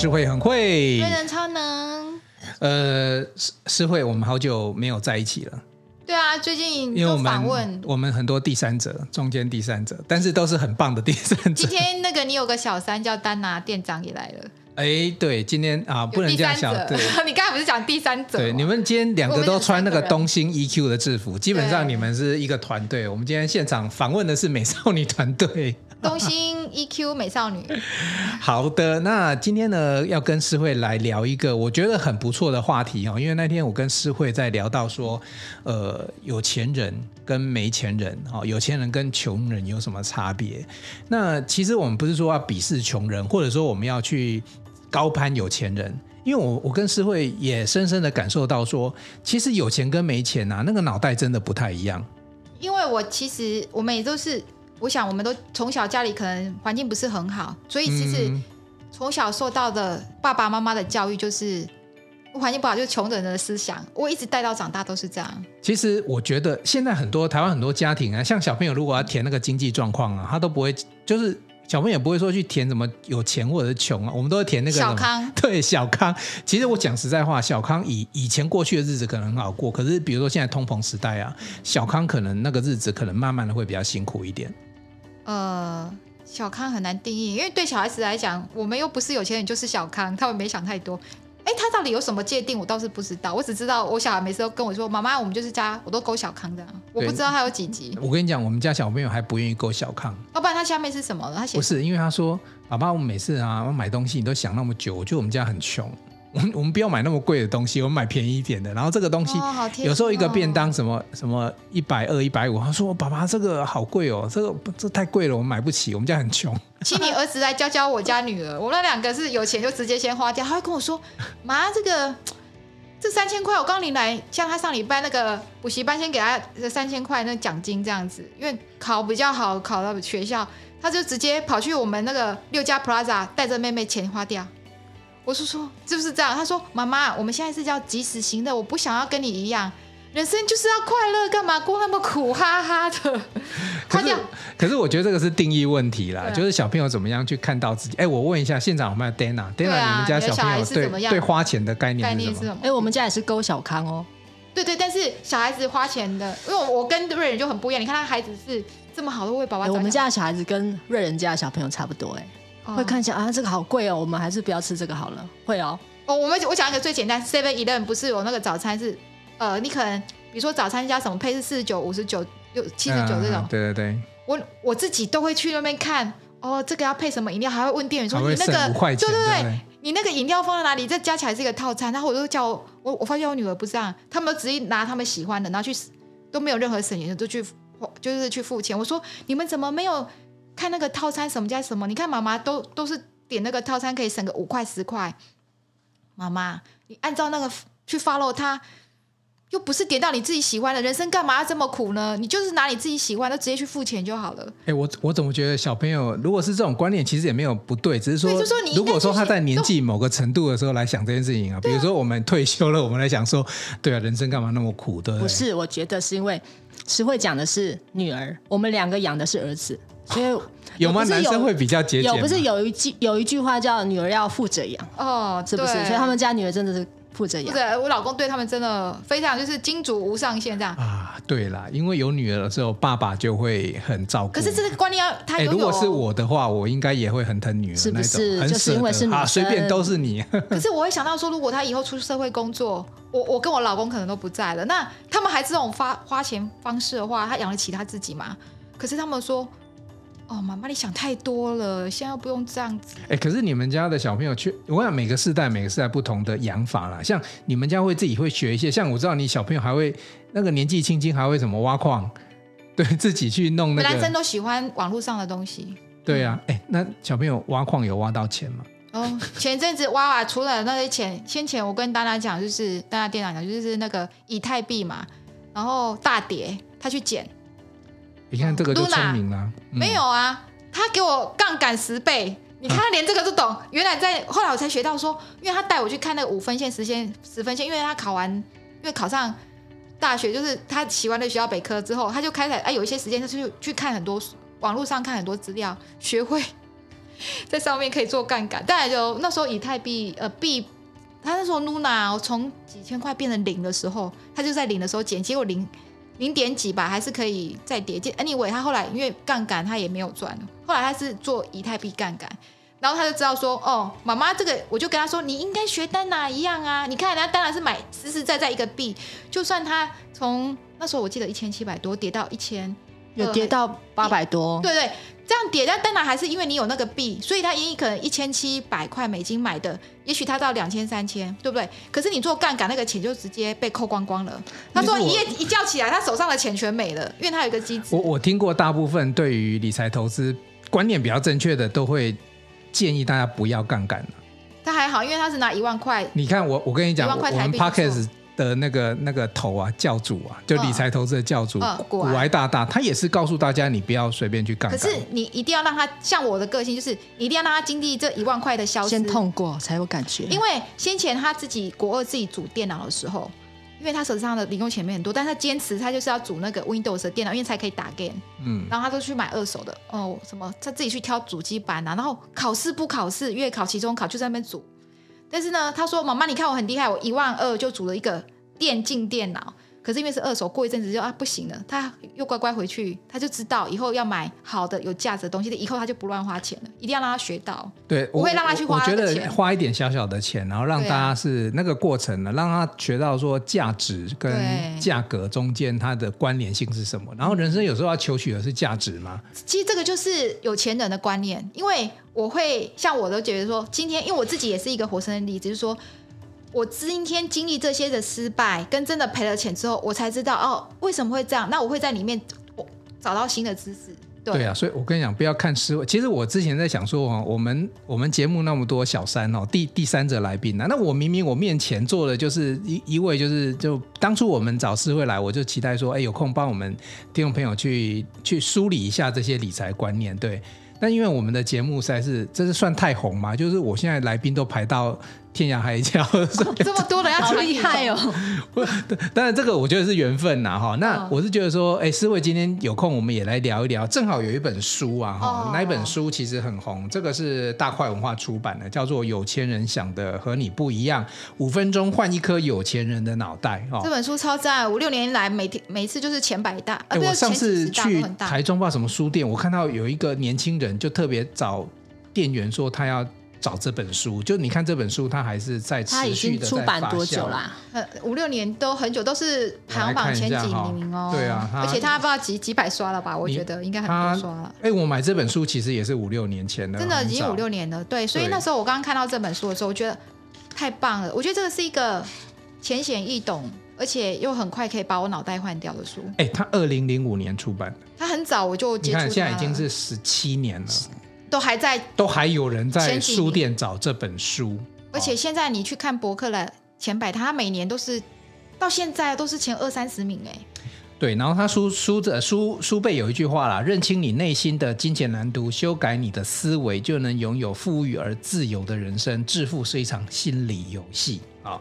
诗慧很会，对人超能。呃，诗诗慧，我们好久没有在一起了。对啊，最近因为我们我们很多第三者，中间第三者，但是都是很棒的第三者。今天那个你有个小三叫丹娜店长也来了。哎，对，今天啊，不能这样想。对，你刚才不是讲第三者？对，你们今天两个都穿那个东兴 EQ 的制服，基本上你们是一个团队。我们今天现场访问的是美少女团队。东兴 EQ 美少女，好的，那今天呢，要跟诗慧来聊一个我觉得很不错的话题哦，因为那天我跟诗慧在聊到说，呃，有钱人跟没钱人，哦，有钱人跟穷人有什么差别？那其实我们不是说要鄙视穷人，或者说我们要去高攀有钱人，因为我我跟诗慧也深深的感受到说，其实有钱跟没钱啊，那个脑袋真的不太一样。因为我其实我们也都是。我想，我们都从小家里可能环境不是很好，所以其实从小受到的爸爸妈妈的教育就是环境不好，就是穷人的思想。我一直带到长大都是这样。其实我觉得现在很多台湾很多家庭啊，像小朋友如果要填那个经济状况啊，他都不会，就是小朋友也不会说去填什么有钱或者是穷啊，我们都会填那个小康。对，小康。其实我讲实在话，小康以以前过去的日子可能很好过，可是比如说现在通膨时代啊，小康可能那个日子可能慢慢的会比较辛苦一点。呃，小康很难定义，因为对小孩子来讲，我们又不是有钱人，就是小康，他们没想太多。哎，他到底有什么界定？我倒是不知道。我只知道我小孩每次都跟我说：“妈妈，我们就是家，我都勾小康这样。”我不知道他有几级。我跟你讲，我们家小朋友还不愿意勾小康。要不然他下面是什么？他写不是，因为他说：“爸爸，我们每次啊，我买东西你都想那么久，我觉得我们家很穷。”我 们我们不要买那么贵的东西，我们买便宜一点的。然后这个东西，哦、有时候一个便当什么什么一百二、一百五，他说：“爸爸，这个好贵哦，这个这太贵了，我们买不起，我们家很穷。”请你儿子来教教我家女儿，我们两个是有钱就直接先花掉。他会跟我说：“妈，这个这三千块我刚领来，像他上礼拜那个补习班先给他三千块那奖金这样子，因为考比较好，考到学校，他就直接跑去我们那个六家 Plaza 带着妹妹钱花掉。”我是说，是不是这样？他说：“妈妈，我们现在是叫及时行乐，我不想要跟你一样，人生就是要快乐，干嘛过那么苦哈哈的？”可是，可是我觉得这个是定义问题啦，就是小朋友怎么样去看到自己。哎，我问一下，现场有没有 Dana？Dana，、啊、你们家小朋友对对花钱的概念是什么？哎，我们家也是勾小康哦。对对，但是小孩子花钱的，因为我我跟瑞仁就很不一样。你看他孩子是这么好的为宝宝，我们家的小孩子跟瑞仁家的小朋友差不多哎。会看一下啊，这个好贵哦，我们还是不要吃这个好了。会哦，哦，我们我讲一个最简单，Seven Eleven 不是有那个早餐是，呃，你可能比如说早餐加什么配是四十九、五十九、六七十九这种。啊、对对对。我我自己都会去那边看，哦，这个要配什么饮料，还会问店员说你那个，对对对，对你那个饮料放在哪里？这加起来是一个套餐。然后我就叫我我，我发现我女儿不是这样，他们都直接拿他们喜欢的，然后去都没有任何省钱，都去就是去付钱。我说你们怎么没有看那个套餐什么加什么？你看妈妈都都是。点那个套餐可以省个五块十块，妈妈，你按照那个去 follow 他，又不是点到你自己喜欢的，人生干嘛要这么苦呢？你就是拿你自己喜欢的直接去付钱就好了。哎、欸，我我怎么觉得小朋友如果是这种观念，其实也没有不对，只是说，说如果说他在年纪某个程度的时候来想这件事情啊，啊比如说我们退休了，我们来想说，对啊，人生干嘛那么苦？对不对？不是，我觉得是因为实惠讲的是女儿，我们两个养的是儿子。所以有，吗？男生会比较节俭。有不是有一句有一句话叫“女儿要负责养”哦，是不是？所以他们家女儿真的是负责养。对，我老公对他们真的非常就是金主无上限这样啊。对啦，因为有女儿的时候，爸爸就会很照顾。可是这个观念要他、欸。如果是我的话，我应该也会很疼女儿，是不是？就是因为是女啊，随便都是你。可是我会想到说，如果他以后出社会工作，我我跟我老公可能都不在了，那他们还是这种花花钱方式的话，他养得起他自己吗？可是他们说。哦，妈妈，你想太多了，现在又不用这样子。哎，可是你们家的小朋友，去我想每个世代，每个世代不同的养法啦。像你们家会自己会学一些，像我知道你小朋友还会那个年纪轻轻还会什么挖矿，对自己去弄那个。男生都喜欢网络上的东西。对呀、啊，哎、嗯，那小朋友挖矿有挖到钱吗？哦，前阵子挖啊，除了那些钱，先前我跟大家讲，就是大家店长讲，就是那个以太币嘛，然后大跌，他去捡。你看这个就聪明了，嗯、没有啊？他给我杠杆十倍，你看他连这个都懂。啊、原来在后来我才学到说，因为他带我去看那个五分线、十线、十分线，因为他考完，因为考上大学，就是他喜欢的学校北科之后，他就开始哎有一些时间，他就去看很多网络上看很多资料，学会在上面可以做杠杆。当然就那时候以太币呃币，他那时候 Luna 从几千块变成零的时候，他就在零的时候减，结果零零点几吧，还是可以再叠进。Anyway，他后来因为杠杆他也没有赚，后来他是做以太币杠杆。然后他就知道说，哦，妈妈，这个我就跟他说，你应该学丹娜一样啊。你看人家丹娜是买实实在在一个币，就算他从那时候我记得一千七百多跌到一千，有跌到八百多，对对，这样跌，但当然还是因为你有那个币，所以他因可能一千七百块美金买的，也许他到两千三千，对不对？可是你做杠杆那个钱就直接被扣光光了。他说一夜一觉起来，他手上的钱全没了，因为他有一个机制。我我听过大部分对于理财投资观念比较正确的都会。建议大家不要杠杆了。他还好，因为他是拿一万块。你看我，我跟你讲，我们 Podcast 的那个那个头啊，教主啊，就理财投资的教主，股癌大大，他也是告诉大家，你不要随便去杠杆。可是你一定要让他像我的个性，就是你一定要让他经历这一万块的消失，先痛过才有感觉。因为先前他自己国二自己组电脑的时候。因为他手上的零用钱没很多，但是他坚持他就是要组那个 Windows 的电脑，因为才可以打 game。嗯，然后他都去买二手的哦，什么他自己去挑主机板啊，然后考试不考试，月考、期中考就在那边组。但是呢，他说：“妈妈，你看我很厉害，我一万二就组了一个电竞电脑。”可是因为是二手，过一阵子就啊不行了，他又乖乖回去，他就知道以后要买好的有价值的东西，以后他就不乱花钱了，一定要让他学到。对，我会让他去花觉得花一点小小的钱，然后让大家是那个过程呢，让他学到说价值跟价格中间它的关联性是什么。然后人生有时候要求取的是价值嘛。其实这个就是有钱人的观念，因为我会像我都觉得说，今天因为我自己也是一个活生生的例子，就是说。我今天经历这些的失败，跟真的赔了钱之后，我才知道哦，为什么会这样？那我会在里面我找到新的知识。对，对啊，所以我跟你讲，不要看诗慧。其实我之前在想说，哦，我们我们节目那么多小三哦，第第三者来宾呢，那我明明我面前坐的就是一一位，就是就当初我们找诗慧来，我就期待说，哎，有空帮我们听众朋友去去梳理一下这些理财观念。对，但因为我们的节目实在是，这是算太红嘛，就是我现在来宾都排到。天涯海角，哦，这么多人要好厉害哦！不，当然这个我觉得是缘分呐哈。那我是觉得说，哎，思慧今天有空，我们也来聊一聊。正好有一本书啊哈，那一本书其实很红，这个是大块文化出版的，叫做《有钱人想的和你不一样》，五分钟换一颗有钱人的脑袋哈。这本书超赞，五六年来每天每次就是前百大。哎，我上次去台中不知道什么书店，我看到有一个年轻人就特别找店员说他要。找这本书，就你看这本书，它还是在持续的在发酵。出版多久啦？呃，五六年都很久，都是排行榜前几名哦。对啊，而且它不知道几几百刷了吧？我觉得应该很多刷了。哎，我买这本书其实也是五六年前的，真的已经五六年了。对，所以那时候我刚刚看到这本书的时候，我觉得太棒了。我觉得这个是一个浅显易懂，而且又很快可以把我脑袋换掉的书。哎，它二零零五年出版的，它很早我就接触。你看，现在已经是十七年了。都还在，都还有人在书店找这本书，而且现在你去看博客来前百，他每年都是到现在都是前二三十名哎。对，然后他书书的书书背有一句话啦：认清你内心的金钱蓝图，修改你的思维，就能拥有富裕而自由的人生。致富是一场心理游戏。啊，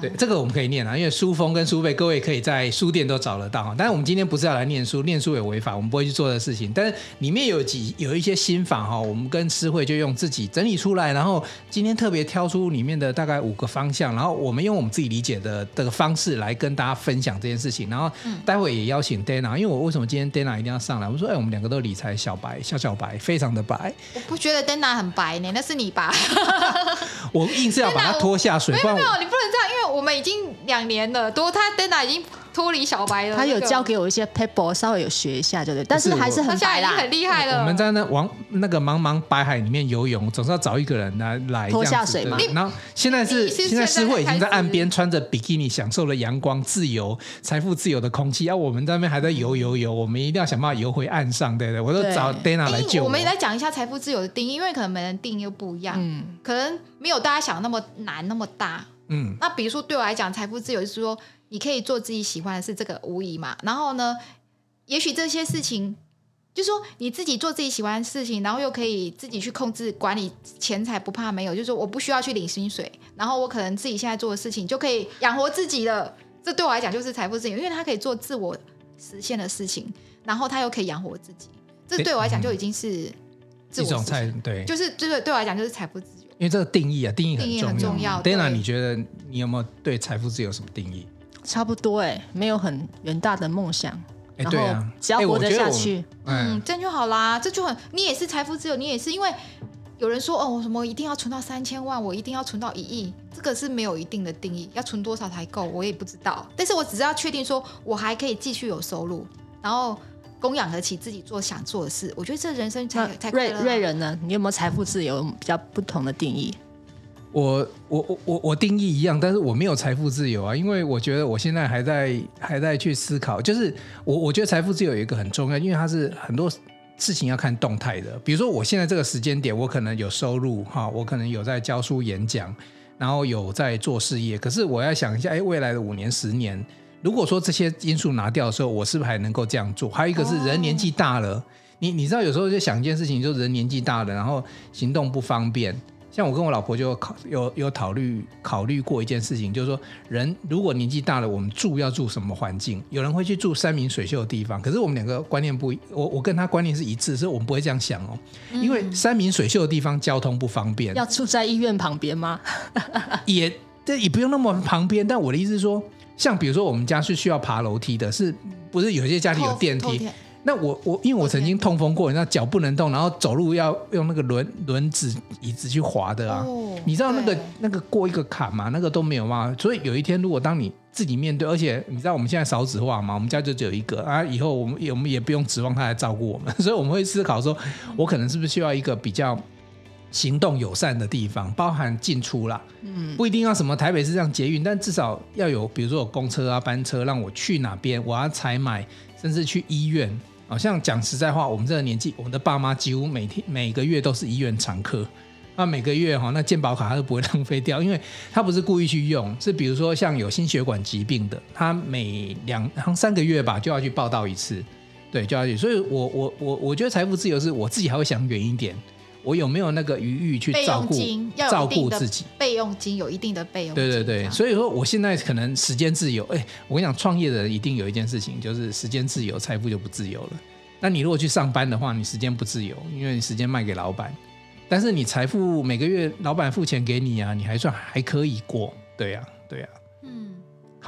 对对，这个我们可以念啊，因为书封跟书背，各位可以在书店都找得到。但是我们今天不是要来念书，念书也违法，我们不会去做的事情。但是里面有几有一些心法哈，我们跟诗慧就用自己整理出来，然后今天特别挑出里面的大概五个方向，然后我们用我们自己理解的这个方式来跟大家分享这件事情。然后待会也邀请 Dana，因为我为什么今天 Dana 一定要上来？我说，哎，我们两个都理财小白，小小白，非常的白。我不觉得 Dana 很白呢，那是你吧？我硬是要把他拖下水，没 有没有，你不能这样，因为。我们已经两年了多，他 Dana 已经脱离小白了。他有教给我一些 paper，稍微有学一下，对不对？但是还是很白啦，很厉害了。我们在那往那个茫茫白海里面游泳，总是要找一个人来来拖下水嘛。然后现在是现在师傅已经在岸边穿着比基尼，享受了阳光、自由、财富自由的空气。要我们在那边还在游游游，我们一定要想办法游回岸上，对不对？我都找 Dana 来救我。我们也来讲一下财富自由的定义，因为可能每人定义又不一样，嗯，可能没有大家想那么难那么大。嗯，那比如说对我来讲，财富自由就是说，你可以做自己喜欢的事，这个无疑嘛。然后呢，也许这些事情，就是说你自己做自己喜欢的事情，然后又可以自己去控制管理钱财，不怕没有。就是说我不需要去领薪水，然后我可能自己现在做的事情就可以养活自己了。这对我来讲就是财富自由，因为他可以做自我实现的事情，然后他又可以养活自己。这对我来讲就已经是自我一种财对，就是这个对我来讲就是财富自由。因为这个定义啊，定义很重要。定义很重要。Dana，你觉得你有没有对财富自由什么定义？差不多哎，没有很远大的梦想。哎，对啊，只要活得下去，嗯，这样就好啦。这就很，你也是财富自由，你也是因为有人说哦，我什么一定要存到三千万，我一定要存到一亿，这个是没有一定的定义，要存多少才够，我也不知道。但是我只是要确定说，我还可以继续有收入，然后供养得起自己做想做的事。我觉得这人生才才瑞瑞人呢？你有没有财富自由比较不同的定义？我我我我我定义一样，但是我没有财富自由啊，因为我觉得我现在还在还在去思考，就是我我觉得财富自由有一个很重要，因为它是很多事情要看动态的。比如说我现在这个时间点，我可能有收入哈，我可能有在教书演讲，然后有在做事业。可是我要想一下，哎，未来的五年十年，如果说这些因素拿掉的时候，我是不是还能够这样做？还有一个是人年纪大了，你你知道有时候就想一件事情，就是人年纪大了，然后行动不方便。像我跟我老婆就考有有考虑考虑过一件事情，就是说人如果年纪大了，我们住要住什么环境？有人会去住山明水秀的地方，可是我们两个观念不一，我我跟他观念是一致，所以我们不会这样想哦。因为山明水秀的地方交通不方便，要住在医院旁边吗？也这也不用那么旁边。但我的意思是说，像比如说我们家是需要爬楼梯的，是不是有些家里有电梯？那我我因为我曾经痛风过，你知道脚不能动，然后走路要用那个轮轮子椅子去滑的啊。哦、你知道那个那个过一个坎嘛？那个都没有嘛。所以有一天，如果当你自己面对，而且你知道我们现在少子化嘛，我们家就只有一个啊，以后我们也我们也不用指望他来照顾我们，所以我们会思考说，我可能是不是需要一个比较行动友善的地方，包含进出啦，嗯，不一定要什么台北市这样捷运，但至少要有，比如说有公车啊、班车，让我去哪边，我要采买。甚至去医院，好像讲实在话，我们这个年纪，我们的爸妈几乎每天每个月都是医院常客。那每个月哈，那健保卡他都不会浪费掉，因为他不是故意去用，是比如说像有心血管疾病的，他每两三个月吧就要去报到一次，对，就要去。所以我我我我觉得财富自由是我自己还会想远一点。我有没有那个余裕去照顾照顾自己？备用金有一定的备用金。对对对，所以说我现在可能时间自由。哎，我跟你讲，创业的人一定有一件事情，就是时间自由，财富就不自由了。那你如果去上班的话，你时间不自由，因为你时间卖给老板。但是你财富每个月老板付钱给你啊，你还算还可以过。对呀，对呀。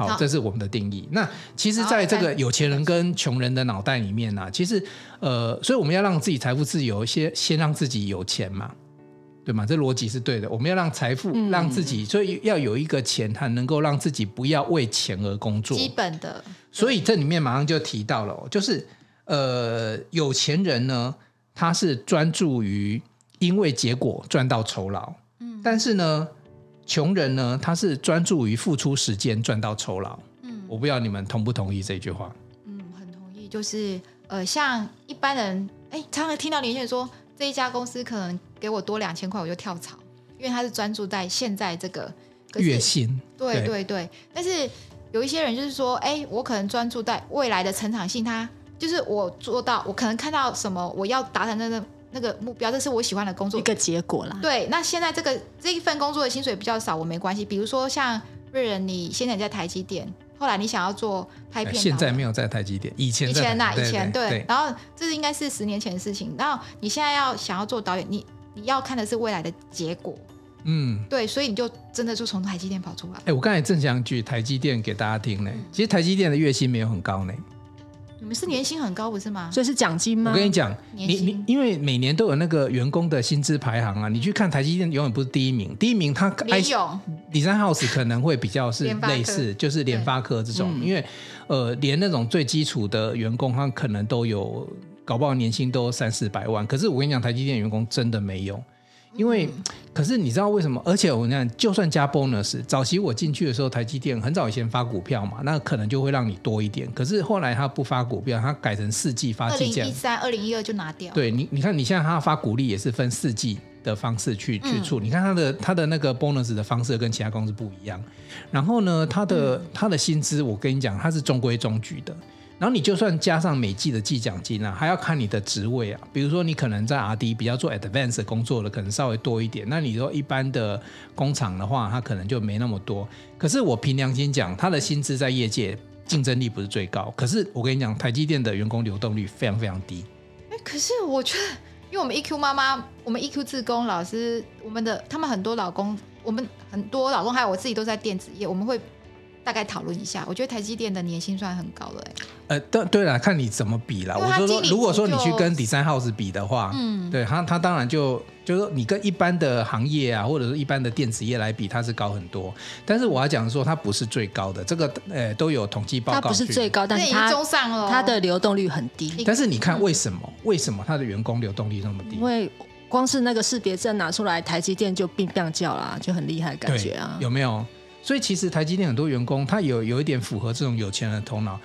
好，这是我们的定义。那其实，在这个有钱人跟穷人的脑袋里面呢、啊，其实，呃，所以我们要让自己财富自由，先先让自己有钱嘛，对吗？这逻辑是对的。我们要让财富让自己，所以要有一个钱，它能够让自己不要为钱而工作。基本的。所以这里面马上就提到了，就是呃，有钱人呢，他是专注于因为结果赚到酬劳，嗯，但是呢。穷人呢，他是专注于付出时间赚到酬劳。嗯，我不知道你们同不同意这句话。嗯，很同意。就是呃，像一般人，哎，常常听到年轻人说，这一家公司可能给我多两千块，我就跳槽，因为他是专注在现在这个月薪。对对对，对。但是有一些人就是说，哎，我可能专注在未来的成长性，他就是我做到，我可能看到什么，我要达成那个。那个目标，这是我喜欢的工作，一个结果啦。对，那现在这个这一份工作的薪水比较少，我没关系。比如说像瑞仁，你现在在台积电，后来你想要做拍片，现在没有在台积电，以前以前呐，以前对。然后这是应该是十年前的事情。然后你现在要想要做导演，你你要看的是未来的结果。嗯，对，所以你就真的就从台积电跑出来。哎，我刚才正想举台积电给大家听呢。其实台积电的月薪没有很高呢。你们是年薪很高不是吗？所以是奖金吗？我跟你讲，你你因为每年都有那个员工的薪资排行啊，你去看台积电永远不是第一名，第一名他没有。Design House 可能会比较是类似，就是联发科这种，因为呃，连那种最基础的员工他可能都有，搞不好年薪都三四百万，可是我跟你讲，台积电员工真的没有。因为，可是你知道为什么？而且我跟你讲，就算加 bonus，早期我进去的时候，台积电很早以前发股票嘛，那可能就会让你多一点。可是后来他不发股票，他改成四季发季这样。二零一三、二零一二就拿掉。对你，你看你现在他发股利也是分四季的方式去去处理。你看他的他的那个 bonus 的方式跟其他公司不一样。然后呢，他的他的薪资，我跟你讲，他是中规中矩的。然后你就算加上每季的季奖金啊，还要看你的职位啊。比如说你可能在 R&D 比较做 advance 工作的，可能稍微多一点。那你说一般的工厂的话，它可能就没那么多。可是我凭良心讲，他的薪资在业界竞争力不是最高。可是我跟你讲，台积电的员工流动率非常非常低。哎，可是我觉得因为我们 EQ 妈妈，我们 EQ 自工老师，我们的他们很多老公，我们很多老公还有我自己都在电子业，我们会。大概讨论一下，我觉得台积电的年薪算很高了，欸。呃，对对了，看你怎么比了。我说说，如果说你去跟 Design House 比的话，嗯，对他他当然就就是说你跟一般的行业啊，或者是一般的电子业来比，它是高很多。但是我要讲说，它不是最高的，这个呃都有统计报告。它不是最高，但是它中上了，它的流动率很低。但是你看为什么？嗯、为什么它的员工流动率那么低？因为光是那个识别证拿出来，台积电就乒乒叫啦，就很厉害感觉啊，有没有？所以其实台积电很多员工，他有有一点符合这种有钱人的头脑，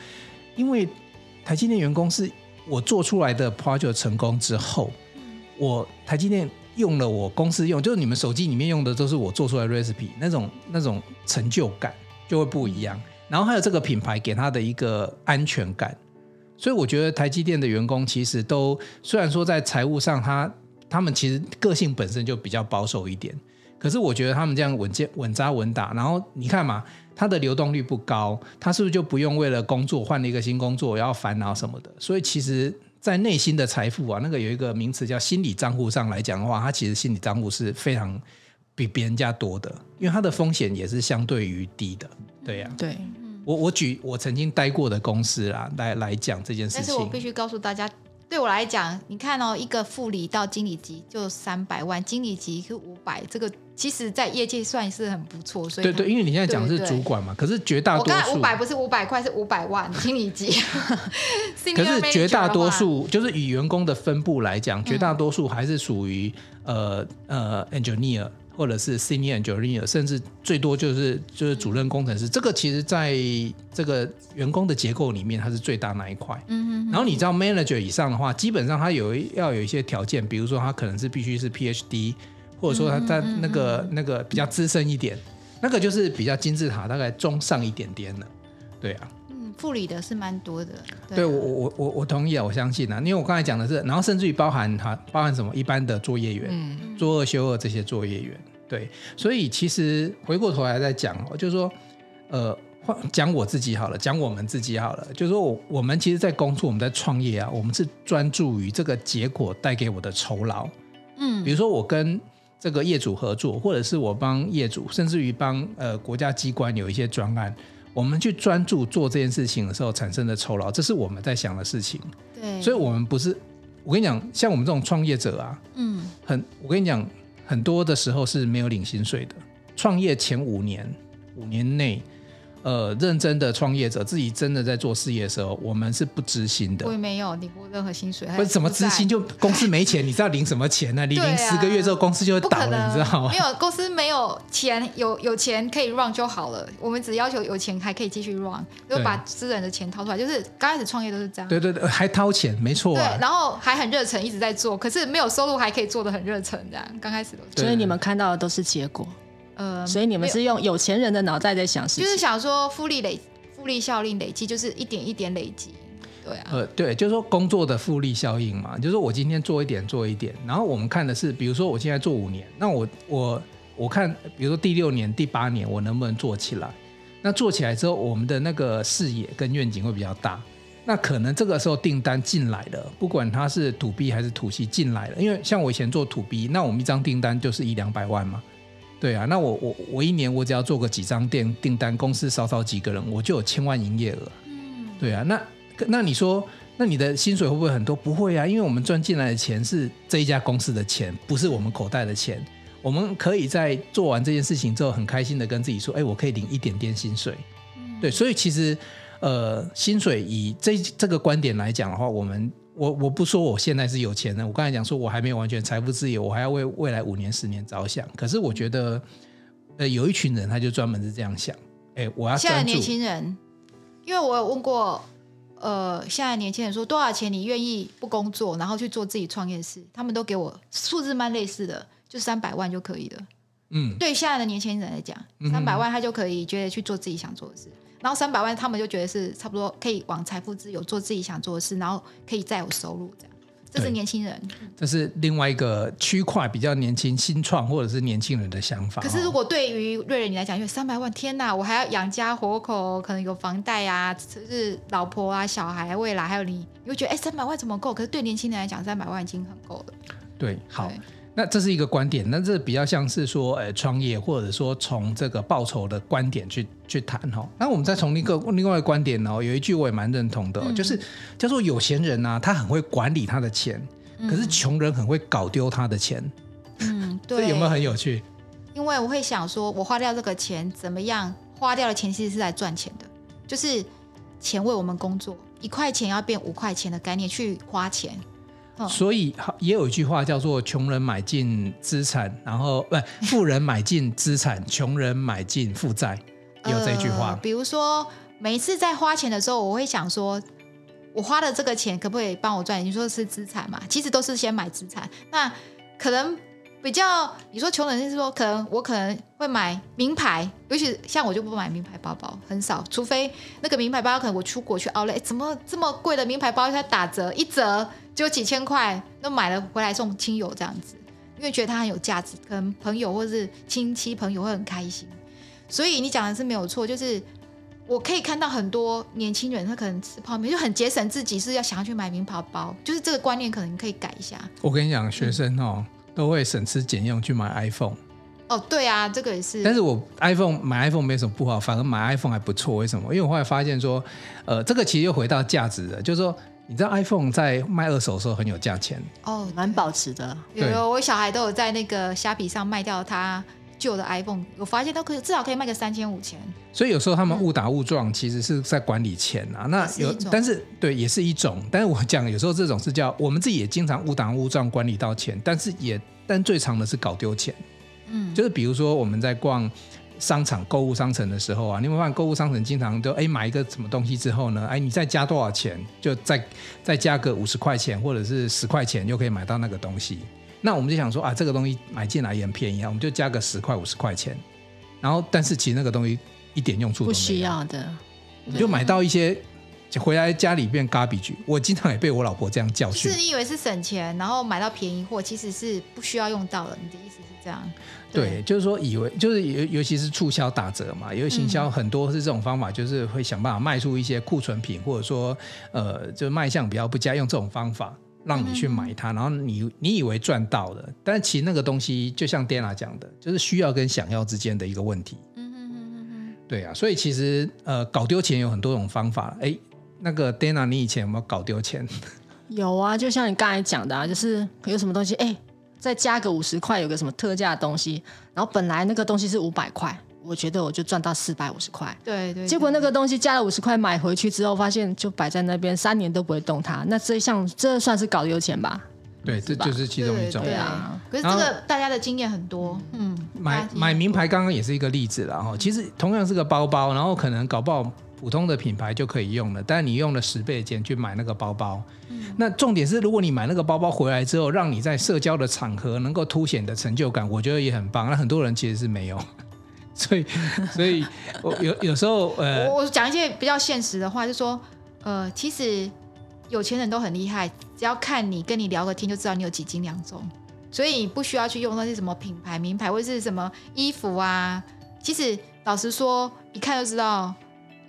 因为台积电员工是我做出来的 project 成功之后，我台积电用了我公司用，就是你们手机里面用的都是我做出来的 recipe，那种那种成就感就会不一样。然后还有这个品牌给他的一个安全感，所以我觉得台积电的员工其实都虽然说在财务上他他们其实个性本身就比较保守一点。可是我觉得他们这样稳健、稳扎稳打，然后你看嘛，他的流动率不高，他是不是就不用为了工作换了一个新工作要烦恼什么的？所以其实，在内心的财富啊，那个有一个名词叫心理账户上来讲的话，他其实心理账户是非常比别人家多的，因为他的风险也是相对于低的。对呀、啊，对，我我举我曾经待过的公司啦来来讲这件事情，但是我必须告诉大家。对我来讲，你看哦，一个副理到经理级就三百万，经理级是五百，这个其实在业界算是很不错。所以对对，因为你现在讲的是主管嘛，对对，可是绝大多数，五百不是五百块，是五百万经理级。可是绝大多数就是以员工的分布来讲，绝大多数还是属于、嗯、呃呃 engineer。或者是 senior engineer，甚至最多就是就是主任工程师。这个其实在这个员工的结构里面，它是最大那一块。嗯嗯。然后你知道 manager 以上的话，基本上他有要有一些条件，比如说他可能是必须是 PhD，或者说他在那个那个比较资深一点，那个就是比较金字塔大概中上一点点的。对啊。嗯，副理的是蛮多的。对，对我我我我同意啊，我相信啊，因为我刚才讲的是，然后甚至于包含哈，包含什么一般的作业员，嗯，做二休二这些作业员。对，所以其实回过头来再讲哦，就是说，呃，讲我自己好了，讲我们自己好了，就是说我我们其实，在工作，我们在创业啊，我们是专注于这个结果带给我的酬劳。嗯，比如说我跟这个业主合作，或者是我帮业主，甚至于帮呃国家机关有一些专案，我们去专注做这件事情的时候产生的酬劳，这是我们在想的事情。对，所以我们不是，我跟你讲，像我们这种创业者啊，嗯，很，我跟你讲。很多的时候是没有领薪水的。创业前五年，五年内。呃，认真的创业者自己真的在做事业的时候，我们是不知心的。我也没有领过任何薪水。不是怎么知心？就公司没钱，你知道领什么钱呢、啊？你领十个月之后，公司就会倒了，你知道吗？没有，公司没有钱，有有钱可以 run 就好了。我们只要求有钱还可以继续 run，就把私人的钱掏出来。就是刚开始创业都是这样。对对对，还掏钱，没错、啊。对，然后还很热忱，一直在做，可是没有收入还可以做的很热忱，这样刚开始都。所以你们看到的都是结果。呃，所以你们是用有钱人的脑袋在想事情，就是想说复利累。复利效应累积就是一点一点累积，对啊，呃，对，就是说工作的复利效应嘛，就是说我今天做一点做一点，然后我们看的是，比如说我现在做五年，那我我我看，比如说第六年、第八年我能不能做起来？那做起来之后，我们的那个视野跟愿景会比较大，那可能这个时候订单进来了，不管它是 to B 还是 to C 进来了，因为像我以前做 to B，那我们一张订单就是一两百万嘛。对啊，那我我我一年我只要做个几张订订单，公司少少几个人，我就有千万营业额。嗯，对啊，那那你说，那你的薪水会不会很多？不会啊，因为我们赚进来的钱是这一家公司的钱，不是我们口袋的钱。我们可以在做完这件事情之后，很开心的跟自己说，哎，我可以领一点点薪水。嗯，对，所以其实呃，薪水以这这个观点来讲的话，我们。我我不说我现在是有钱的，我刚才讲说我还没有完全财富自由，我还要为未来五年、十年着想。可是我觉得，呃，有一群人他就专门是这样想，哎，我要。现在年轻人，因为我有问过，呃，现在年轻人说多少钱你愿意不工作，然后去做自己创业事，他们都给我数字蛮类似的，就三百万就可以了。嗯，对现在的年轻人来讲，三百万他就可以觉得去做自己想做的事。然后三百万，他们就觉得是差不多可以往财富自由，做自己想做的事，然后可以再有收入，这样，这是年轻人，这是另外一个区块比较年轻、新创或者是年轻人的想法。可是如果对于瑞仁你来讲，因为三百万，天哪，我还要养家活口，可能有房贷啊，就是老婆啊、小孩未来还有你，你会觉得哎，三百万怎么够？可是对年轻人来讲，三百万已经很够了。对，好。那这是一个观点，那这比较像是说，呃，创业或者说从这个报酬的观点去去谈哈。那我们再从另一个另外一个观点呢，有一句我也蛮认同的，嗯、就是叫做有钱人呢、啊，他很会管理他的钱，嗯、可是穷人很会搞丢他的钱。嗯，对，有没有很有趣？因为我会想说，我花掉这个钱怎么样？花掉的钱其实是来赚钱的，就是钱为我们工作，一块钱要变五块钱的概念去花钱。所以也有一句话叫做“穷人买进资产，然后不，富人买进资产，穷人买进负债”，有这句话。呃，比如说，每一次在花钱的时候，我会想说，我花的这个钱可不可以帮我赚？你说是资产嘛？其实都是先买资产。那可能。比较，你说穷人就是说，可能我可能会买名牌，尤其像我就不买名牌包包，很少，除非那个名牌包可能我出国去奥莱，怎么这么贵的名牌包它打折，一折就几千块，那买了回来送亲友这样子，因为觉得它很有价值，可能朋友或者是亲戚朋友会很开心。所以你讲的是没有错，就是我可以看到很多年轻人他可能吃泡面就很节省自己，是要想要去买名牌包，就是这个观念可能可以改一下。我跟你讲，学生哦。都会省吃俭用去买 iPhone。哦，对啊，这个也是。但是我 iPhone 买 iPhone 没什么不好，反而买 iPhone 还不错。为什么？因为我后来发现说，呃，这个其实又回到价值了，就是说，你知道 iPhone 在卖二手的时候很有价钱。哦，蛮保值的。有有，我小孩都有在那个虾皮上卖掉他旧的 iPhone，我发现都可以至少可以卖个三千五千。所以有时候他们误打误撞，其实是在管理钱啊。嗯、那有，但是对，也是一种。但是我讲有时候这种是叫我们自己也经常误打误撞管理到钱，但是也。但最常的是搞丢钱，嗯，就是比如说我们在逛商场、购物商城的时候啊，你有没有发现购物商城经常都哎买一个什么东西之后呢，哎你再加多少钱，就再再加个五十块钱或者是十块钱就可以买到那个东西。那我们就想说啊，这个东西买进来也很便宜啊，我们就加个十块五十块钱，然后但是其实那个东西一点用处都没有，不需要的，你就买到一些。回来家里变 garbage，我经常也被我老婆这样教训。是你以为是省钱，然后买到便宜货，其实是不需要用到的。你的意思是这样？对，对就是说以为就是尤尤其是促销打折嘛，因为行销很多是这种方法，就是会想办法卖出一些库存品，或者说呃，就卖相比较不佳，用这种方法让你去买它，然后你你以为赚到了，但其实那个东西就像 Dana 讲的，就是需要跟想要之间的一个问题。嗯嗯嗯嗯嗯。对啊，所以其实呃，搞丢钱有很多种方法，哎。那个 Dana，你以前有没有搞丢钱？有啊，就像你刚才讲的啊，就是有什么东西，哎，再加个五十块，有个什么特价的东西，然后本来那个东西是五百块，我觉得我就赚到四百五十块。对，对对。结果那个东西加了五十块买回去之后，发现就摆在那边三年都不会动它，那这项这算是搞丢钱吧？对，这就是其中一种。对啊。可是这个大家的经验很多，嗯。买买名牌刚刚也是一个例子了哈，其实同样是个包包，然后可能搞不好。普通的品牌就可以用了，但是你用了十倍的钱去买那个包包，嗯、那重点是，如果你买那个包包回来之后，让你在社交的场合能够凸显的成就感，我觉得也很棒。那很多人其实是没有，所以，所以我有有时候，呃，我讲一些比较现实的话，就是说，呃，其实有钱人都很厉害，只要看你跟你聊个天，就知道你有几斤两重，所以你不需要去用那些什么品牌、名牌或者是什么衣服啊。其实老实说，一看就知道。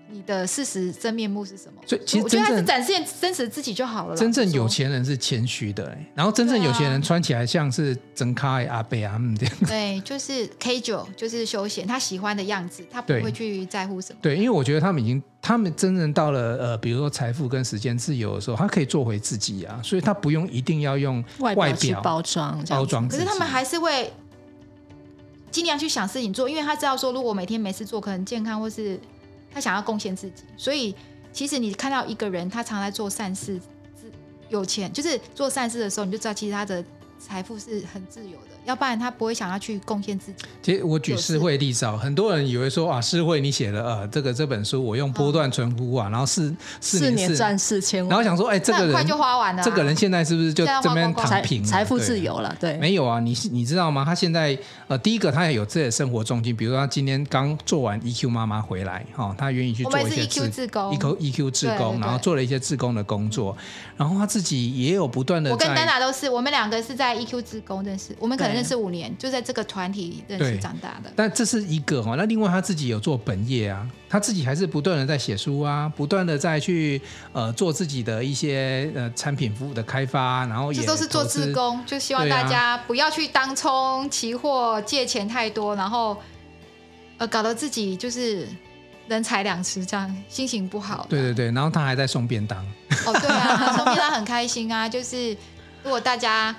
你的事实真面目是什么？所以其实我觉得还是展现真实自己就好了。真正有钱人是谦虚的，然后真正有钱人穿起来像是真卡阿贝啊这样。对，就是 casual，就是休闲，他喜欢的样子，他不会去在乎什么。对，因为我觉得他们已经，他们真正到了呃，比如说财富跟时间自由的时候，他可以做回自己啊，所以他不用一定要用外表，外表去包装包装。可是他们还是会尽量去想事情做，因为他知道说，如果每天没事做，可能健康或是。他想要贡献自己，所以其实你看到一个人，他常在做善事，有钱就是做善事的时候，你就知道其实他的财富是很自由的，要不然他不会想要去贡献自己。其实我举施惠例子，很多人以为说啊，施惠你写了呃这个这本书，我用波段存股啊，然后四四年赚四千万，然后想说哎，这个人快就花完了，这个人现在是不是就这边躺平，财富自由了？对，没有啊，你你知道吗？他现在呃，第一个他也有自己的生活重心，比如说他今天刚做完 EQ 妈妈回来哈，他愿意去做一些自工，EQ EQ 自工，然后做了一些自工的工作，然后他自己也有不断的，我跟丹娜都是，我们两个是在 EQ 自工认识，我们可能认识五年，就在这个团体认识长大的。但这是一个哈，那另外他自己有做本业啊，他自己还是不断的在写书啊，不断的在去呃做自己的一些呃产品服务的开发，然后也这都是做自工，就希望大家不要去当冲期货借钱太多，然后呃搞得自己就是人财两失，这样心情不好。对对对，然后他还在送便当。哦，对啊，送便当很开心啊，就是如果大家。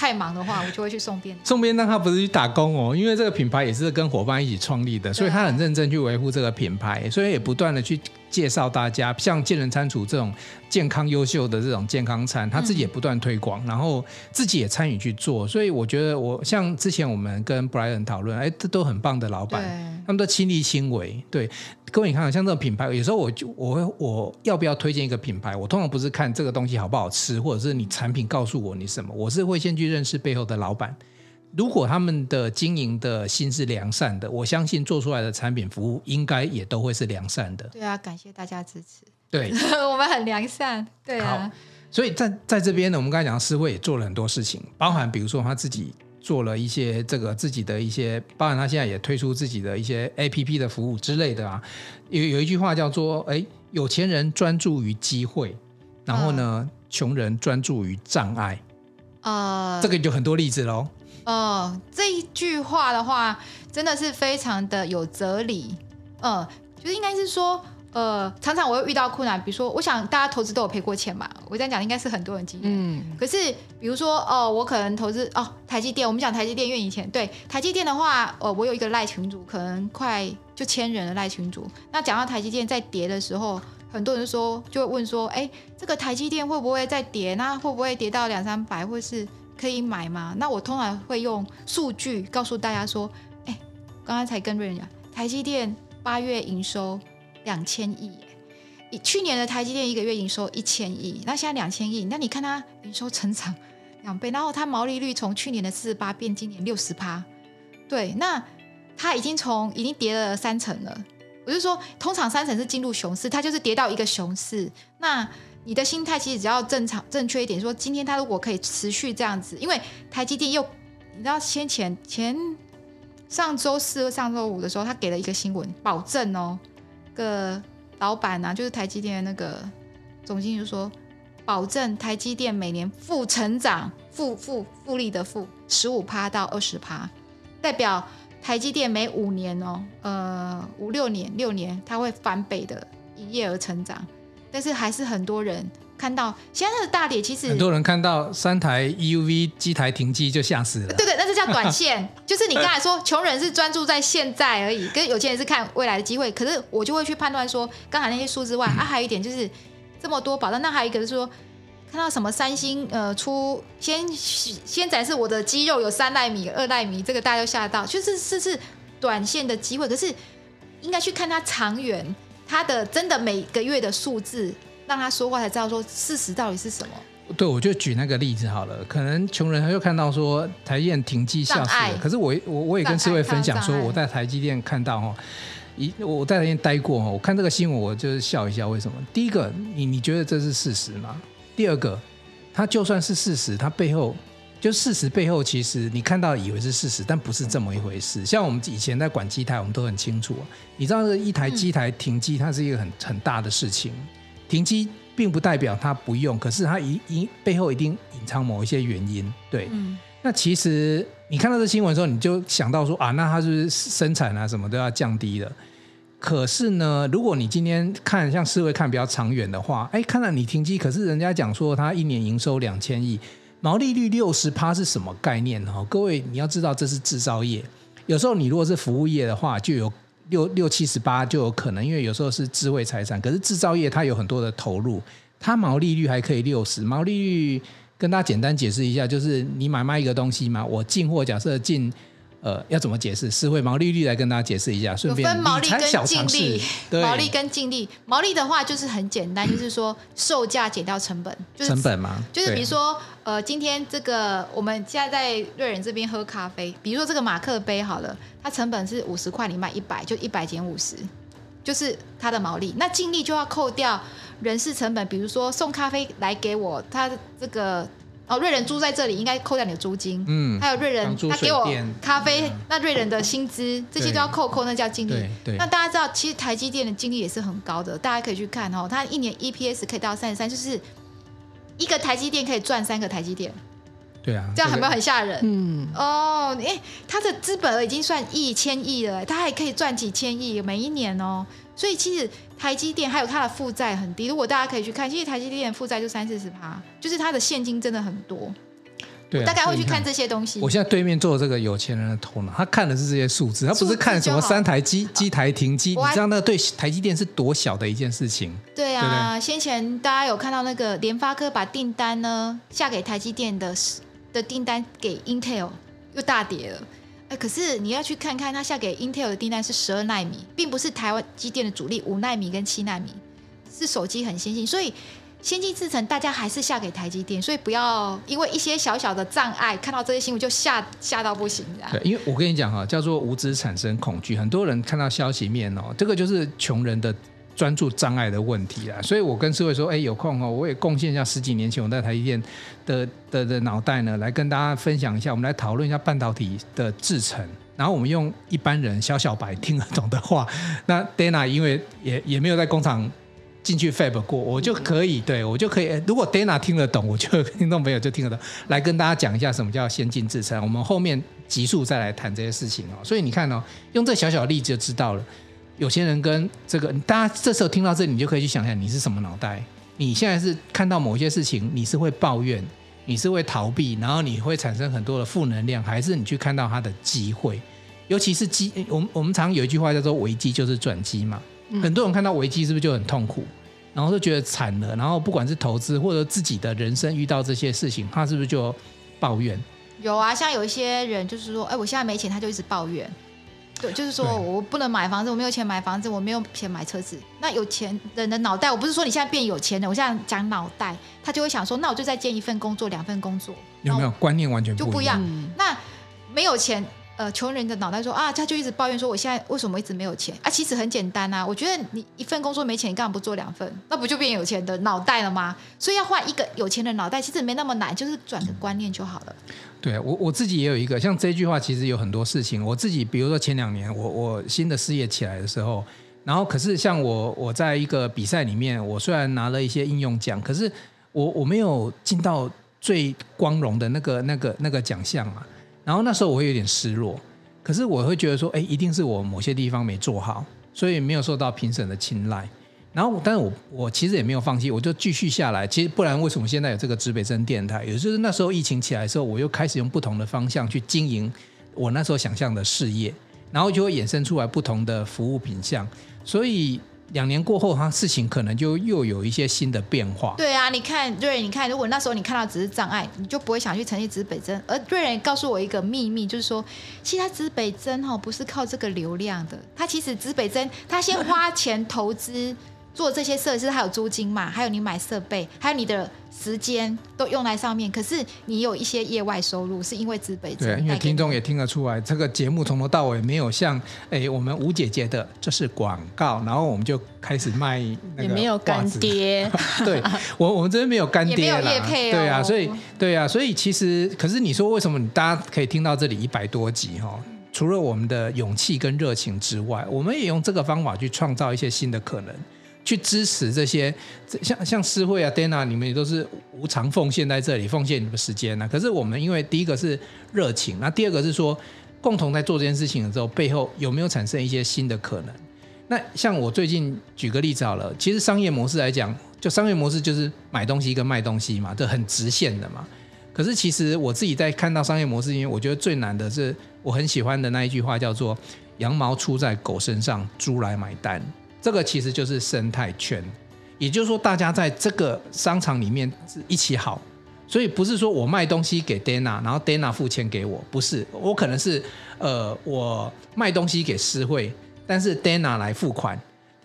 太忙的话，我就会去送便当。送便当，他不是去打工哦，因为这个品牌也是跟伙伴一起创立的，所以他很认真去维护这个品牌，所以也不断的去介绍大家，像健人餐厨这种健康优秀的这种健康餐，他自己也不断推广，然后自己也参与去做。所以我觉得，我像之前我们跟 Brian 讨论，哎，这都很棒的老板，他们都亲力亲为，对。各位，你看，像这种品牌，有时候我就我会我要不要推荐一个品牌？我通常不是看这个东西好不好吃，或者是你产品告诉我你什么，我是会先去认识背后的老板。如果他们的经营的心是良善的，我相信做出来的产品服务应该也都会是良善的。对啊，感谢大家支持。对，我们很良善。对啊，好，所以在在这边呢，我们刚才讲思慧也做了很多事情，包含比如说他自己。做了一些这个自己的一些，包含他现在也推出自己的一些 APP 的服务之类的啊。有有一句话叫做：“哎，有钱人专注于机会，然后呢，嗯、穷人专注于障碍。”呃，这个就很多例子喽。哦、呃，这一句话的话，真的是非常的有哲理。嗯、呃，就是应该是说。呃，常常我会遇到困难，比如说，我想大家投资都有赔过钱嘛，我这样讲应该是很多人经验。嗯。可是，比如说，哦，我可能投资哦，台积电，我们讲台积电，因为以前对台积电的话，呃，我有一个赖群主，可能快就千人的赖群主。那讲到台积电在跌的时候，很多人说就会问说，哎，这个台积电会不会再跌？那会不会跌到两三百，或是可以买吗？那我通常会用数据告诉大家说，哎，刚刚才跟瑞仁讲，台积电八月营收。两千亿，去年的台积电一个月营收一千亿，那现在两千亿，那你看它营收成长两倍，然后它毛利率从去年的四十八变今年六十趴，对，那它已经从已经跌了三成了。我就说，通常三成是进入熊市，它就是跌到一个熊市。那你的心态其实只要正常正确一点，说今天它如果可以持续这样子，因为台积电又你知道先前前上周四上周五的时候，他给了一个新闻，保证哦。个老板啊，就是台积电的那个总经理就说，保证台积电每年负成长，负负负利的负十五趴到二十趴，代表台积电每五年哦，呃五六年六年，它会翻倍的营业额成长，但是还是很多人。看到现在的大跌，其实很多人看到三台 EUV 机台停机就吓死了。对对，那是叫短线，就是你刚才说穷人是专注在现在而已，跟有钱人是看未来的机会。可是我就会去判断说，刚才那些数字外，啊，还有一点就是这么多保障，那还有一个是说，看到什么三星呃出先先展示我的肌肉有三纳米、二纳米，这个大家都吓到，就是是是短线的机会。可是应该去看它长远，它的真的每个月的数字。让他说话才知道说事实到底是什么。对，我就举那个例子好了。可能穷人他就看到说台积电停机吓死了。可是我我我也跟四位分享说，我在台积电看到哦，一我在台积电待过哦，我看这个新闻我就是笑一下。为什么？第一个，你你觉得这是事实吗？第二个，他就算是事实，它背后就事实背后其实你看到以为是事实，但不是这么一回事。像我们以前在管机台，我们都很清楚。你知道这一台机台停机，它是一个很很大的事情。停机并不代表它不用，可是它一一背后一定隐藏某一些原因。对，嗯、那其实你看到这新闻的时候，你就想到说啊，那它是是生产啊什么都要降低了？可是呢，如果你今天看像思维看比较长远的话，哎，看到你停机，可是人家讲说它一年营收两千亿，毛利率六十趴是什么概念？哈，各位你要知道这是制造业，有时候你如果是服务业的话，就有。六六七十八就有可能，因为有时候是智慧财产，可是制造业它有很多的投入，它毛利率还可以六十，毛利率跟大家简单解释一下，就是你买卖一个东西嘛，我进货假设进。呃，要怎么解释？是会毛利率来跟大家解释一下，顺便有分毛利跟净利，对毛利跟净利。毛利的话就是很简单，就是说售价减掉成本，就是成本嘛。就是比如说，呃，今天这个我们现在在瑞仁这边喝咖啡，比如说这个马克杯好了，它成本是五十块，你卖一百，就一百减五十，就是它的毛利。那净利就要扣掉人事成本，比如说送咖啡来给我，它这个。哦，瑞人租在这里应该扣掉你的租金，嗯，还有瑞人他给我咖啡，嗯、那瑞人的薪资这些都要扣扣，那叫净利。对对。那大家知道，其实台积电的净利也是很高的，大家可以去看哦，它一年 EPS 可以到三十三，就是一个台积电可以赚三个台积电。对啊，这样有没有很吓人？嗯。哦，哎，它的资本额已经算一千亿了，它还可以赚几千亿每一年哦。所以其实台积电还有它的负债很低，如果大家可以去看，其实台积电的负债就三四十趴，就是它的现金真的很多。对、啊，大概会去看这些东西。我现在对面坐的这个有钱人的头脑，他看的是这些数字，他不是看什么三台机机台停机。你知道那个对台积电是多小的一件事情？对啊，对对，先前大家有看到那个联发科把订单呢下给台积电的的订单给 Intel 又大跌了。哎，可是你要去看看，他下给 Intel 的订单是十二纳米，并不是台湾机电的主力五纳米跟七纳米，是手机很先进，所以先进制程大家还是下给台积电，所以不要因为一些小小的障碍，看到这些新闻就吓吓到不行。对，因为我跟你讲哈，叫做无知产生恐惧，很多人看到消息面哦，这个就是穷人的。专注障碍的问题啦，所以我跟诗慧说，哎，有空哦，我也贡献一下十几年前我在台积电的的的脑袋呢，来跟大家分享一下，我们来讨论一下半导体的制程，然后我们用一般人小小白听得懂的话，那 Dana 因为也也没有在工厂进去 Fab 过，我就可以，对我就可以，如果 Dana 听得懂，我就听众朋友就听得懂，来跟大家讲一下什么叫先进制程，我们后面集数再来谈这些事情哦。所以你看哦，用这小小例子就知道了。有些人跟这个，大家这时候听到这里，你就可以去想想，你是什么脑袋？你现在是看到某些事情，你是会抱怨，你是会逃避，然后你会产生很多的负能量，还是你去看到它的机会？尤其是机，我们我们常有一句话叫做“危机就是转机”嘛。很多人看到危机是不是就很痛苦，然后就觉得惨了？然后不管是投资或者自己的人生遇到这些事情，他是不是就抱怨？有啊，像有一些人就是说，哎，我现在没钱，他就一直抱怨。对，就是说我不能买房子，我没有钱买房子，我没有钱买车子。那有钱人的脑袋，我不是说你现在变有钱了，我现在讲脑袋，他就会想说，那我就再兼一份工作，两份工作，有没有观念完全不一样？就不一样。嗯、那没有钱，呃，穷人的脑袋说啊，他就一直抱怨说，我现在为什么一直没有钱啊？其实很简单啊，我觉得你一份工作没钱，你干嘛不做两份？那不就变有钱的脑袋了吗？所以要换一个有钱的脑袋，其实没那么难，就是转个观念就好了。对我我自己也有一个，像这句话，其实有很多事情。我自己，比如说前两年，我我新的事业起来的时候，然后可是像我我在一个比赛里面，我虽然拿了一些应用奖，可是我我没有进到最光荣的那个那个那个奖项嘛。然后那时候我会有点失落，可是我会觉得说，哎，一定是我某些地方没做好，所以没有受到评审的青睐。然后，但是我我其实也没有放弃，我就继续下来。其实不然，为什么现在有这个指北针电台？也就是那时候疫情起来的时候，我又开始用不同的方向去经营我那时候想象的事业，然后就会衍生出来不同的服务品项。所以两年过后，它事情可能就又有一些新的变化。对啊，你看瑞仁，你看，如果那时候你看到只是障碍，你就不会想去成立指北针。而瑞仁告诉我一个秘密，就是说，其实他指北针哈不是靠这个流量的，他其实指北针他先花钱投资。做这些设施还有租金嘛，还有你买设备，还有你的时间都用在上面。可是你有一些业外收入，是因为资本。对，因为听众也听得出来，这个节目从头到尾没有像哎我们吴姐姐的，这是广告，然后我们就开始卖那个。也没有干爹。对，我我们这边没有干爹啦。也没有业配哦。对啊，所以对啊，所以其实可是你说为什么你大家可以听到这里一百多集哈？除了我们的勇气跟热情之外，我们也用这个方法去创造一些新的可能。去支持这些，像像诗慧啊、Dana，你们也都是无偿奉献在这里，奉献你们时间呢、可是我们因为第一个是热情，那第二个是说共同在做这件事情的时候，背后有没有产生一些新的可能？那像我最近举个例子好了，其实商业模式来讲，就商业模式就是买东西跟卖东西嘛，这很直线的嘛。可是其实我自己在看到商业模式，因为我觉得最难的是我很喜欢的那一句话叫做“羊毛出在狗身上，猪来买单”。这个其实就是生态圈，也就是说，大家在这个商场里面一起好，所以不是说我卖东西给 Dana，然后 Dana 付钱给我，不是，我可能是呃我卖东西给诗慧，但是 Dana 来付款。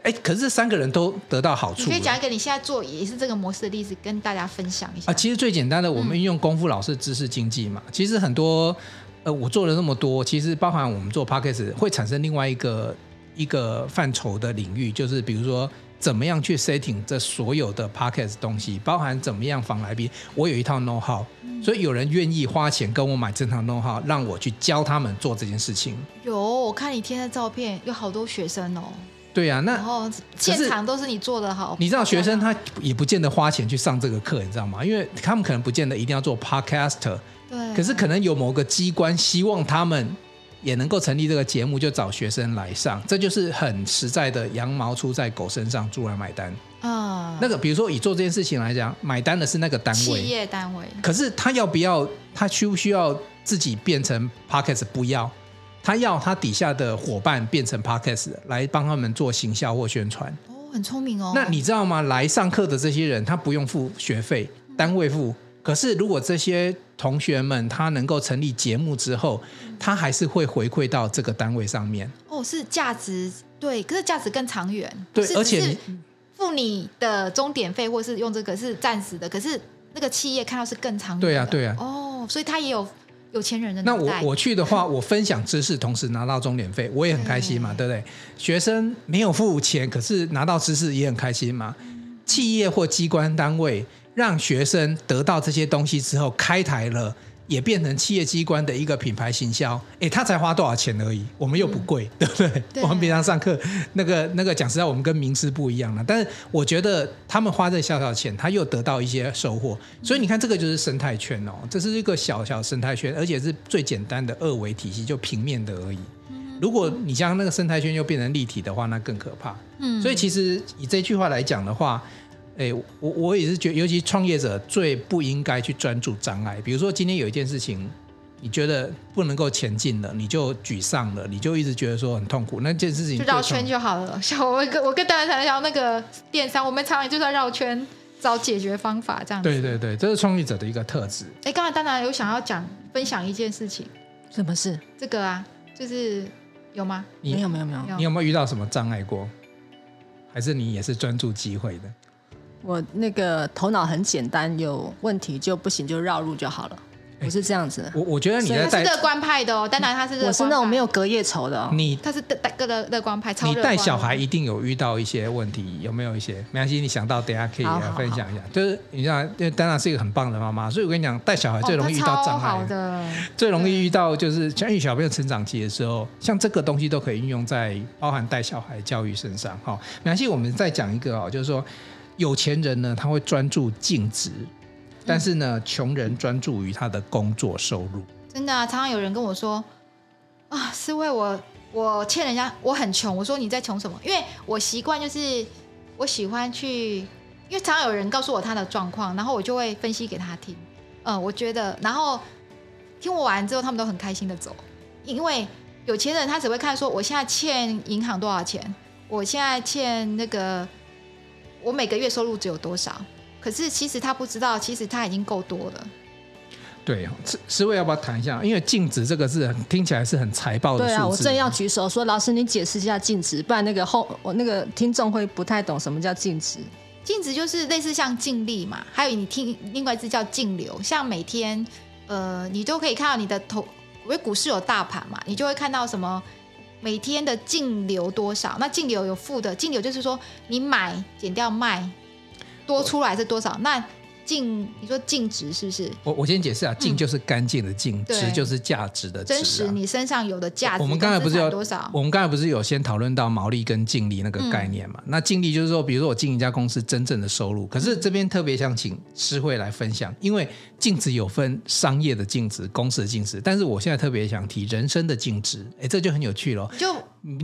哎，可是这三个人都得到好处。你可以讲一个你现在做也是这个模式的例子，跟大家分享一下。啊，其实最简单的，我们运用功夫老师知识经济嘛。嗯、其实很多，呃，我做了那么多，其实包含我们做 Podcast 会产生另外一个一个范畴的领域，就是比如说怎么样去 setting 这所有的 Podcast 东西，包含怎么样访来宾。我有一套 know how，嗯、所以有人愿意花钱跟我买这套 know how，让我去教他们做这件事情。有，我看你贴的照片，有好多学生哦。对呀、啊，那然后现场都是你做的好。你知道学生他也不见得花钱去上这个课，你知道吗？因为他们可能不见得一定要做 podcaster。对。可是可能有某个机关希望他们也能够成立这个节目，就找学生来上。这就是很实在的羊毛出在狗身上，猪来买单。啊、嗯。那个比如说以做这件事情来讲，买单的是那个单位。企业单位。可是他要不要？他需不需要自己变成 podcast？不要。他要他底下的伙伴变成 Podcast 来帮他们做行销或宣传哦，很聪明哦。那你知道吗？来上课的这些人，他不用付学费，单位付。可是如果这些同学们他能够成立节目之后，他还是会回馈到这个单位上面。哦，是价值对，可是价值更长远。对，而且付你的钟点费，或是用这个是暂时的。可是那个企业看到是更长远。对啊，对啊。哦，所以他也有。有钱人的那我我去的话，我分享知识，同时拿到钟点费，我也很开心嘛，对不对？学生没有付钱，可是拿到知识也很开心嘛。企业或机关单位让学生得到这些东西之后，开台了。也变成企业机关的一个品牌行销，哎，他才花多少钱而已，我们又不贵，嗯、对不对？对我们平常上课那个那个讲实在，我们跟名师不一样了。但是我觉得他们花这小小钱，他又得到一些收获。所以你看，这个就是生态圈哦，这是一个小小生态圈，而且是最简单的二维体系，就平面的而已。如果你将那个生态圈又变成立体的话，那更可怕。嗯，所以其实以这句话来讲的话。哎，我我也是觉得，尤其创业者最不应该去专注障碍。比如说，今天有一件事情，你觉得不能够前进了，你就沮丧了，你就一直觉得说很痛苦。那件事情就绕圈就好了。像我跟我跟大家谈聊那个电商，我们常常就在绕圈找解决方法，这样子。对对对，这是创业者的一个特质。哎，刚才当然有想要讲分享一件事情，什么事？这个啊，就是有吗？你没有没有没有。你有没有遇到什么障碍过？还是你也是专注机会的？我那个头脑很简单，有问题就不行就绕路就好了，不是这样子。我我觉得你在带是乐观派的哦，当然他是。我是那种没有隔夜仇的哦。你他是带带个乐乐观派，超。你带小孩一定有遇到一些问题，有没有一些？没关系，你想到等下可以来分享一下。就是你知道，因为丹娜是一个很棒的妈妈，所以我跟你讲，带小孩最容易遇到障碍的，最容易遇到就是像育小朋友成长期的时候，像这个东西都可以运用在包含带小孩教育身上。好，没关系，我们再讲一个哦，就是说。有钱人呢，他会专注净值，但是呢，穷人专注于他的工作收入。真的啊，常常有人跟我说啊，是为我我欠人家，我很穷。我说你在穷什么？因为我习惯就是我喜欢去，因为常常有人告诉我他的状况，然后我就会分析给他听。嗯，我觉得，然后听我完之后，他们都很开心的走。因为有钱人他只会看说，我现在欠银行多少钱，我现在欠那个。我每个月收入只有多少？可是其实他不知道，其实他已经够多了。对，诗慧要不要谈一下？因为净值这个字听起来是很财报的。对啊，我正要举手说，老师你解释一下净值，不然那个后我那个听众会不太懂什么叫净值。净值就是类似像净利嘛，还有你听另外一支叫净流，像每天呃你都可以看到你的投，因为股市有大盘嘛，你就会看到什么。每天的净流多少？那净流有负的，净流就是说你买减掉卖，多出来是多少？那。净，你说净值是不是？我我先解释啊，净就是干净的净，值、嗯、就是价值的值、啊。真实你身上有的价值。我们刚才不是有多少？我们刚才不是有先讨论到毛利跟净利那个概念嘛？嗯、那净利就是说，比如说我进一家公司真正的收入。可是这边特别想请诗慧来分享，因为净值有分商业的净值、公司的净值，但是我现在特别想提人生的净值。哎，这就很有趣喽。就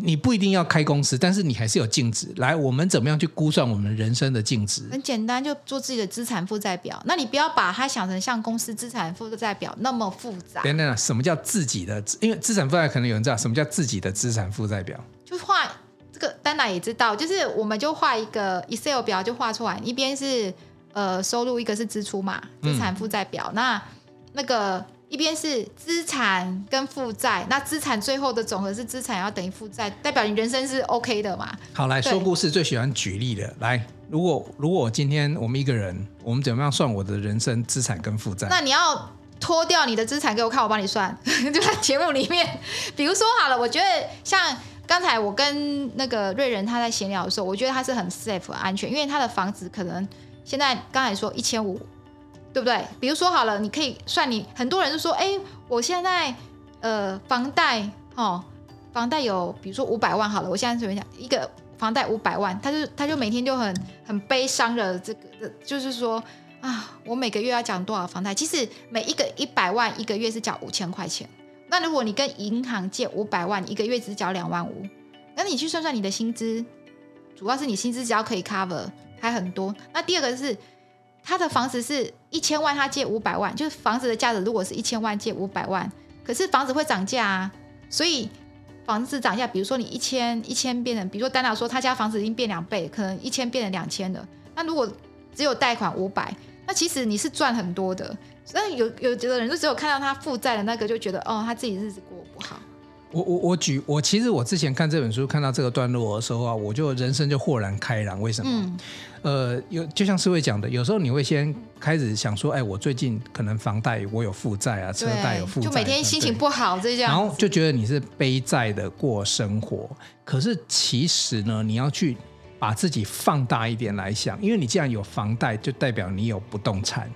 你不一定要开公司，但是你还是有净值。来，我们怎么样去估算我们人生的净值？很简单，就做自己的资产负债表。那你不要把它想成像公司资产负债表那么复杂。等等，什么叫自己的？因为资产负债可能有人知道什么叫自己的资产负债表。就画这个，丹娜也知道，就是我们就画一个 Excel 表，就画出来，一边是呃收入，一个是支出嘛，资产负债表。嗯、那那个一边是资产跟负债，那资产最后的总和是资产要等于负债，代表你人生是 OK 的嘛？好，来说故事最喜欢举例的，来，如果如果今天我们一个人，我们怎么样算我的人生资产跟负债？那你要脱掉你的资产给我看，我帮你算，就在节目里面。比如说好了，我觉得像刚才我跟那个瑞仁他在闲聊的时候，我觉得他是很 safe 很安全，因为他的房子可能现在刚才说一千五。对不对？比如说好了，你可以算你很多人就说，哎，我现在呃房贷哦，房贷有比如说五百万好了，我现在随便讲一个房贷五百万，他就他就每天就很很悲伤的这个的，就是说啊，我每个月要缴多少房贷？其实每一个一百万一个月是缴五千块钱，那如果你跟银行借五百万，一个月只缴两万五，那你去算算你的薪资，主要是你薪资只要可以 cover 还很多。那第二个是。他的房子是一千万，他借五百万，就是房子的价值如果是一千万借五百万，可是房子会涨价啊，所以房子涨价，比如说你一千一千变成，比如说丹娜说他家房子已经变两倍，可能一千变成两千了，那如果只有贷款五百，那其实你是赚很多的，所以有有的人就只有看到他负债的那个就觉得哦，他自己日子过不好。我我我举我其实我之前看这本书看到这个段落的时候啊，我就人生就豁然开朗。为什么？嗯、呃，有就像诗慧讲的，有时候你会先开始想说，哎，我最近可能房贷我有负债啊，车贷有负债，就每天心情不好这样，然后就觉得你是背债的过生活。可是其实呢，你要去把自己放大一点来想，因为你既然有房贷，就代表你有不动产。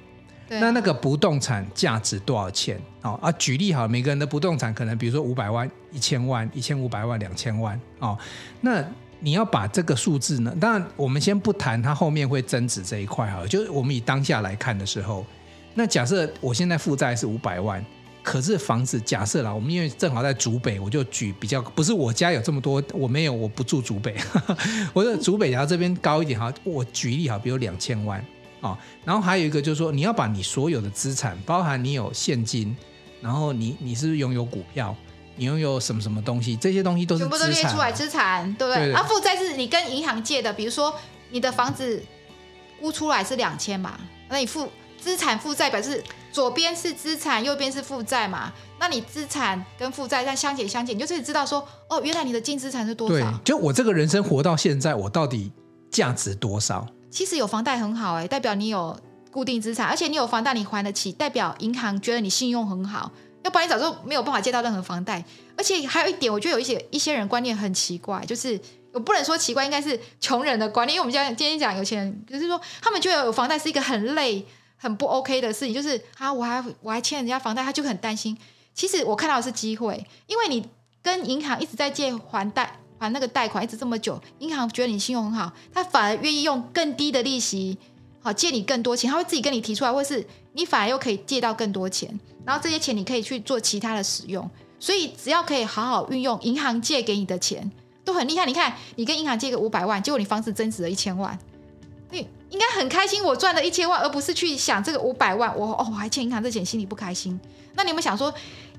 那那个不动产价值多少钱？哦啊，举例好，每个人的不动产可能比如说五百万、一千万、一千五百万、两千万哦。那你要把这个数字呢？当然，我们先不谈它后面会增值这一块哈，就是我们以当下来看的时候，那假设我现在负债是五百万，可是房子假设啦，我们因为正好在竹北，我就举比较不是我家有这么多，我没有，我不住竹北，呵 呵我的竹北然后这边高一点哈，我举例哈，比如两千万。哦，然后还有一个就是说，你要把你所有的资产，包含你有现金，然后你你是拥有股票，你拥有什么什么东西，这些东西都是全部都列出来资产，对不对？啊，负债是你跟银行借的，比如说你的房子估出来是两千嘛，那你负资产负债表示左边是资产，右边是负债嘛，那你资产跟负债再相减相减，你就知道说，哦，原来你的净资产是多少？对，就我这个人生活到现在，我到底价值多少？其实有房贷很好哎、代表你有固定资产，而且你有房贷你还得起，代表银行觉得你信用很好，要不然你早就没有办法借到任何房贷。而且还有一点，我觉得有一些一些人观念很奇怪，就是我不能说奇怪，应该是穷人的观念。因为我们讲今天讲有钱人，就是说他们觉得有房贷是一个很累、很不 OK 的事情，就是啊，我还我还欠人家房贷，他就很担心。其实我看到的是机会，因为你跟银行一直在借还贷。还那个贷款一直这么久，银行觉得你信用很好，他反而愿意用更低的利息，好借你更多钱，他会自己跟你提出来，或是你反而又可以借到更多钱，然后这些钱你可以去做其他的使用。所以只要可以好好运用银行借给你的钱，都很厉害。你看，你跟银行借个五百万，结果你房子增值了一千万，你应该很开心，我赚了一千万，而不是去想这个五百万，我哦我还欠银行这钱，心里不开心。那你有没有想说，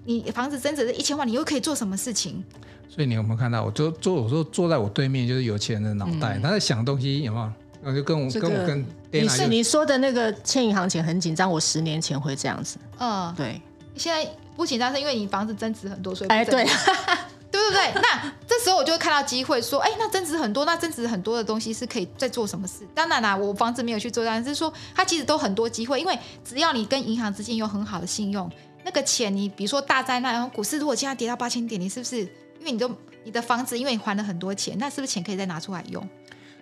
你房子增值了一千万，你又可以做什么事情？所以你有没有看到？我就坐，我说坐在我对面就是有钱人的脑袋，嗯、他在想东西，有没有？然后就跟我、这个、跟我跟你是你说的那个欠银行钱很紧张，我十年前会这样子。嗯，对。现在不紧张是因为你房子增值很多，所以哎，对，对不对？那这时候我就会看到机会，说，哎，那增值很多，那增值很多的东西是可以再做什么事？当然啦，我房子没有去做，但是说它其实都很多机会，因为只要你跟银行之间有很好的信用，那个钱你比如说大灾难，然后股市如果现在跌到八千点，你是不是？因为你都你的房子，因为你还了很多钱，那是不是钱可以再拿出来用？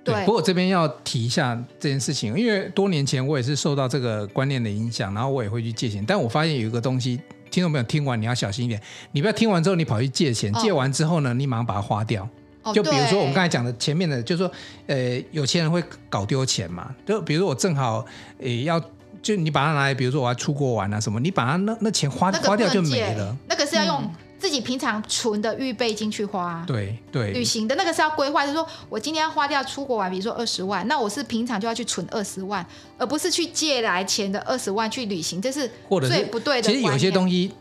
对。对，不过这边要提一下这件事情，因为多年前我也是受到这个观念的影响，然后我也会去借钱。但我发现有一个东西，听众朋友听完你要小心一点，你不要听完之后你跑去借钱，哦、借完之后呢，你马上把它花掉。哦、就比如说我们刚才讲的前面的，就是说，呃，有钱人会搞丢钱嘛。就比如说我正好呃要，就你把它拿来，比如说我要出国玩啊什么，你把它那那钱花花掉就没了。那个是要用。嗯自己平常存的预备金去花，对对，旅行的那个是要规划，就是说我今天要花掉出国玩，比如说二十万，那我是平常就要去存二十万，而不是去借来钱的二十万去旅行，这是最不对的。其实有些东西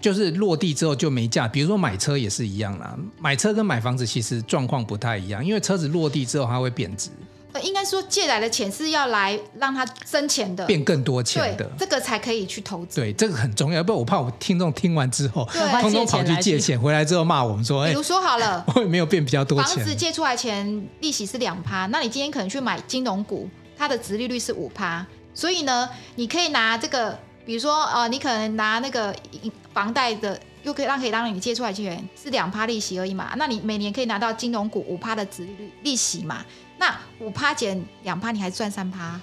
就是落地之后就没价，比如说买车也是一样啦，买车跟买房子其实状况不太一样，因为车子落地之后它会贬值。呃，应该说借来的钱是要来让他生钱的，变更多钱的，这个才可以去投资。对，这个很重要，不然我怕我听众听完之后，对通通跑去借钱，回来之后骂我们说，比如说好了，我也没有变比较多钱。房子借出来钱利息是两趴，那你今天可能去买金融股，它的殖利率是五趴，所以呢，你可以拿这个，比如说呃，你可能拿那个房贷的，又可以让可以让你借出来钱是两趴利息而已嘛，那你每年可以拿到金融股五趴的殖利率利息嘛。那五趴减两趴，你还赚三趴，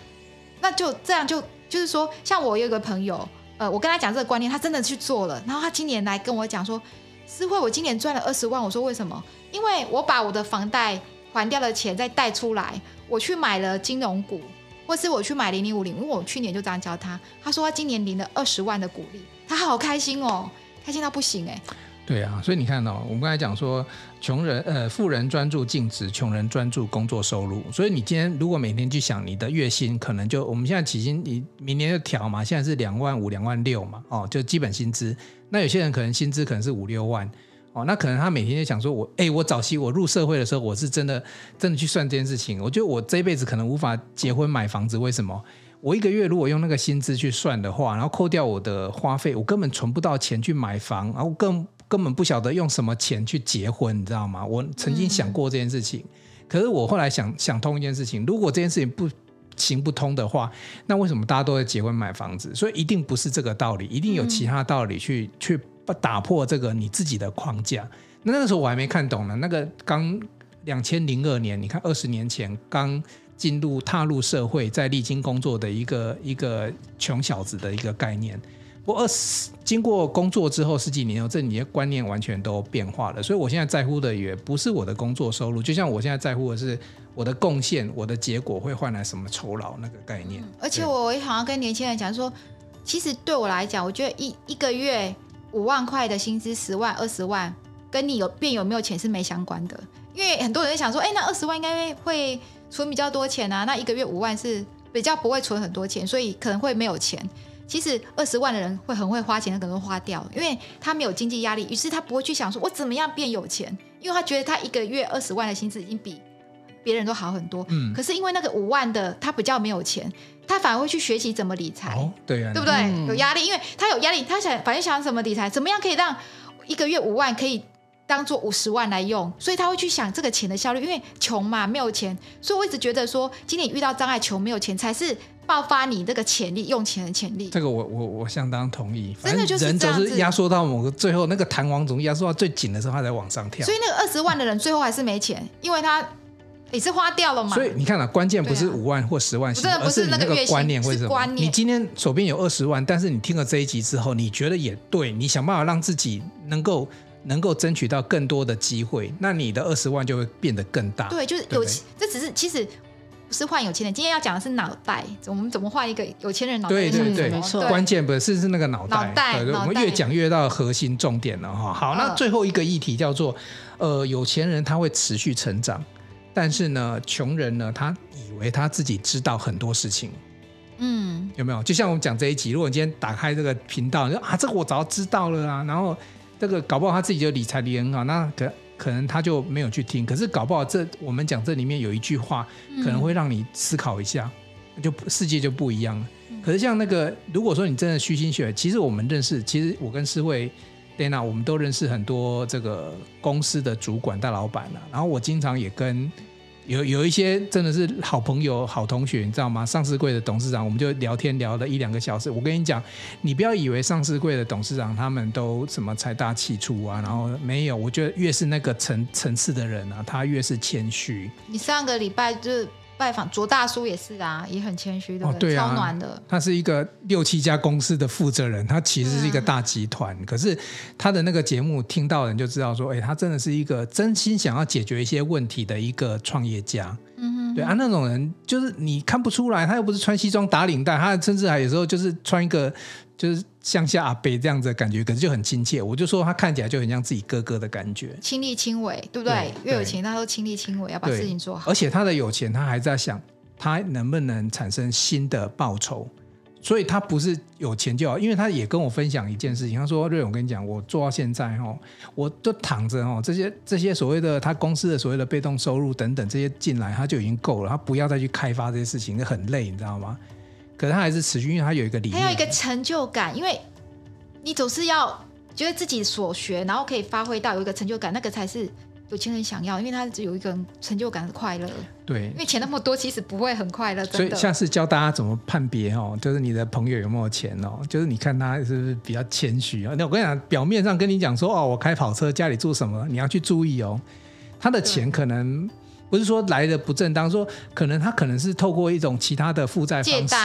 那就这样就就是说，像我有一个朋友，呃，我跟他讲这个观念，他真的去做了，然后他今年来跟我讲说，思慧，我今年赚了二十万，我说为什么？因为我把我的房贷还掉的钱再贷出来，我去买了金融股，或是我去买零零五零，因为我去年就这样教他，他说他今年领了二十万的股利，他好开心哦，开心到不行哎。对啊，所以你看、哦、我们刚才讲说，穷人呃，富人专注净值，穷人专注工作收入。所以你今天如果每天去想你的月薪，可能就我们现在起薪，你明年就调嘛，现在是两万五、两万六嘛，哦，就基本薪资。那有些人可能薪资可能是五六万，哦，那可能他每天就想说我，我哎，我早期我入社会的时候，我是真的真的去算这件事情，我觉得我这一辈子可能无法结婚买房子，为什么？我一个月如果用那个薪资去算的话，然后扣掉我的花费，我根本存不到钱去买房，然后更。根本不晓得用什么钱去结婚，你知道吗？我曾经想过这件事情，嗯、可是我后来想想通一件事情：如果这件事情不行不通的话，那为什么大家都在结婚买房子？所以一定不是这个道理，一定有其他道理去、嗯、去打破这个你自己的框架。那那个时候我还没看懂呢。那个刚两千零二年，你看二十年前刚进入踏入社会，在历经工作的一个一个穷小子的一个概念。我二十经过工作之后十几年后，这你的观念完全都变化了。所以我现在在乎的也不是我的工作收入，就像我现在在乎的是我的贡献，我的结果会换来什么酬劳那个概念。嗯、而且我也好像跟年轻人讲说，其实对我来讲，我觉得一一个月五万块的薪资，十万、二十万，跟你有变有没有钱是没相关的。因为很多人想说，哎，那二十万应该会存比较多钱啊，那一个月五万是比较不会存很多钱，所以可能会没有钱。其实二十万的人会很会花钱，他可能会花掉，因为他没有经济压力，于是他不会去想说我怎么样变有钱，因为他觉得他一个月二十万的薪资已经比别人都好很多。嗯。可是因为那个五万的他比较没有钱，他反而会去学习怎么理财。哦，对啊，对不对？嗯。有压力，因为他有压力，他想反正想怎么理财，怎么样可以让一个月五万可以当做五十万来用，所以他会去想这个钱的效率，因为穷嘛，没有钱，所以我一直觉得说，今天遇到障碍，穷没有钱才是。爆发你这个潜力，用钱的潜力，这个我我我相当同意。真的就是人总是压缩到某个最后，那个弹簧总压缩到最紧的时候，他才往上跳。所以那个二十万的人最后还是没钱，因为他也是花掉了嘛。所以你看啊，关键不是五万或十万，真的不是那个观念，为什么？你今天手边有二十万，但是你听了这一集之后，你觉得也对，你想办法让自己能够能够争取到更多的机会，那你的二十万就会变得更大。对，就是有，这只是其实。不是换有钱人，今天要讲的是脑袋。我们怎么换一个有钱人脑袋？对对对，没错。关键不是是那个脑袋。脑袋，对，我们越讲越到核心重点了哈。好，那最后一个议题叫做，呃，有钱人他会持续成长，但是呢，穷人呢，他以为他自己知道很多事情。嗯，有没有？就像我们讲这一集，如果你今天打开这个频道，你说啊，这个我早知道了啊，然后这个搞不好他自己就理财理得很好，那可。可能他就没有去听，可是搞不好这我们讲这里面有一句话，可能会让你思考一下，嗯、就世界就不一样了。可是像那个，如果说你真的虚心学，其实我们认识，其实我跟思慧、Dana，我们都认识很多这个公司的主管、大老板了。然后我经常也跟。有有一些真的是好朋友、好同学，你知道吗？上市柜的董事长，我们就聊天聊了一两个小时。我跟你讲，你不要以为上市柜的董事长他们都什么财大气粗啊，然后没有。我觉得越是那个层层次的人啊，他越是谦虚。你上个礼拜就。拜访卓大叔也是啊，也很谦虚的，哦对啊，超暖的。他是一个六七家公司的负责人，他其实是一个大集团。嗯、可是他的那个节目听到人就知道说，哎，他真的是一个真心想要解决一些问题的一个创业家。嗯哼，对啊，那种人就是你看不出来，他又不是穿西装打领带，他甚至还有时候就是穿一个。就是乡下阿伯这样子的感觉，可是就很亲切。我就说他看起来就很像自己哥哥的感觉，亲力亲为，对不对？对越有钱，他都亲力亲为，要把事情做好。而且他的有钱，他还在想他能不能产生新的报酬，所以他不是有钱就好，因为他也跟我分享一件事情，他说：“瑞勇，我跟你讲，我做到现在哈，我都躺着哈，这些这些所谓的他公司的所谓的被动收入等等这些进来，他就已经够了，他不要再去开发这些事情，很累，你知道吗？可是他还是持续，因为他有一个理念，他有一个成就感，因为你总是要觉得自己所学，然后可以发挥到有一个成就感，那个才是。”有钱人想要，因为他只有一个成就感的快乐。对，因为钱那么多，其实不会很快乐。所以下次教大家怎么判别哦，就是你的朋友有没有钱哦，就是你看他是不是比较谦虚啊？那我跟你讲，表面上跟你讲说哦，我开跑车，家里住什么，你要去注意哦。他的钱可能不是说来的不正当，说可能他可能是透过一种其他的负债方式，借，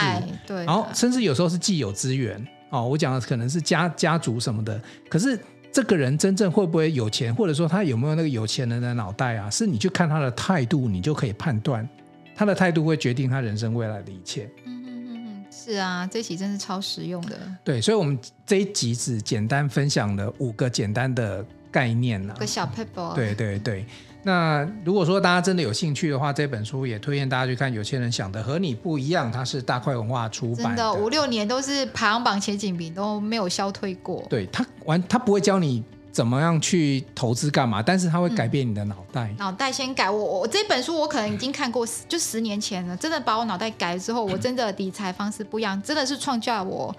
对，然后甚至有时候是既有资源哦。我讲的可能是家家族什么的，可是。这个人真正会不会有钱，或者说他有没有那个有钱人的脑袋啊？是你去看他的态度，你就可以判断他的态度会决定他人生未来的一切。嗯嗯嗯嗯，是啊，这一集真是超实用的。对，所以，我们这一集只简单分享了五个简单的概念呢、啊，个小 paper。对对对。那如果说大家真的有兴趣的话，这本书也推荐大家去看。有些人想的和你不一样，它是大块文化出版的，真的五六年都是排行榜前几名，都没有消退过。对，他完，他不会教你怎么样去投资干嘛，但是他会改变你的脑袋。嗯、脑袋先改，我我这本书我可能已经看过，就十年前了，真的把我脑袋改了之后，我真的理财方式不一样，真的是创造我。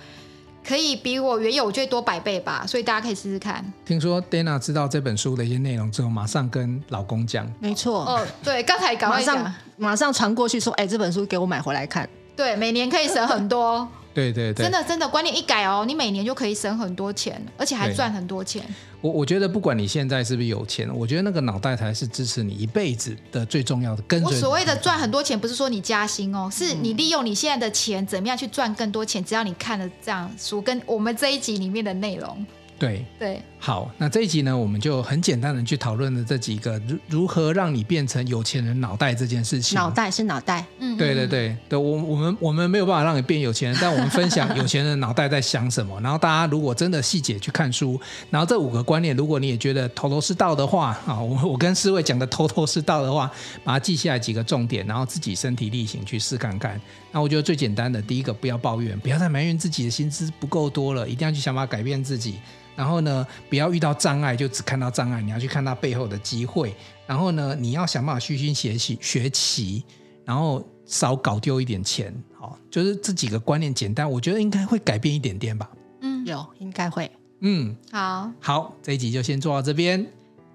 可以比我原有最多百倍吧，所以大家可以试试看。听说 Dana 知道这本书的一些内容之后，马上跟老公讲。没错。哦，对，刚才赶快上马上传过去说，哎，这本书给我买回来看。对，每年可以省很多。对对对，真的真的，观念一改哦，你每年就可以省很多钱，而且还赚很多钱。我我觉得不管你现在是不是有钱，我觉得那个脑袋才是支持你一辈子的最重要的根。我所谓的赚很多钱，不是说你加薪哦，是你利用你现在的钱怎么样去赚更多钱。只要你看了这样书，跟我们这一集里面的内容。对对，好，那这一集呢，我们就很简单的去讨论了这几个如如何让你变成有钱人脑袋这件事情。脑袋是脑袋，嗯，对对对对，我我们我们没有办法让你变有钱人，但我们分享有钱人脑袋在想什么。然后大家如果真的细节去看书，然后这五个观念，如果你也觉得头头是道的话啊，我我跟四位讲的头头是道的话，把它记下来几个重点，然后自己身体力行去试看看。那我觉得最简单的第一个，不要抱怨，不要再埋怨自己的薪资不够多了，一定要去想办法改变自己。然后呢，不要遇到障碍就只看到障碍，你要去看它背后的机会。然后呢，你要想办法虚心学习学习，然后少搞丢一点钱。好，就是这几个观念简单，我觉得应该会改变一点点吧。嗯，有应该会。嗯，好，好，这一集就先做到这边。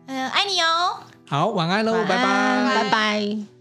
嗯，爱你哦。好，晚安喽，拜拜，拜拜。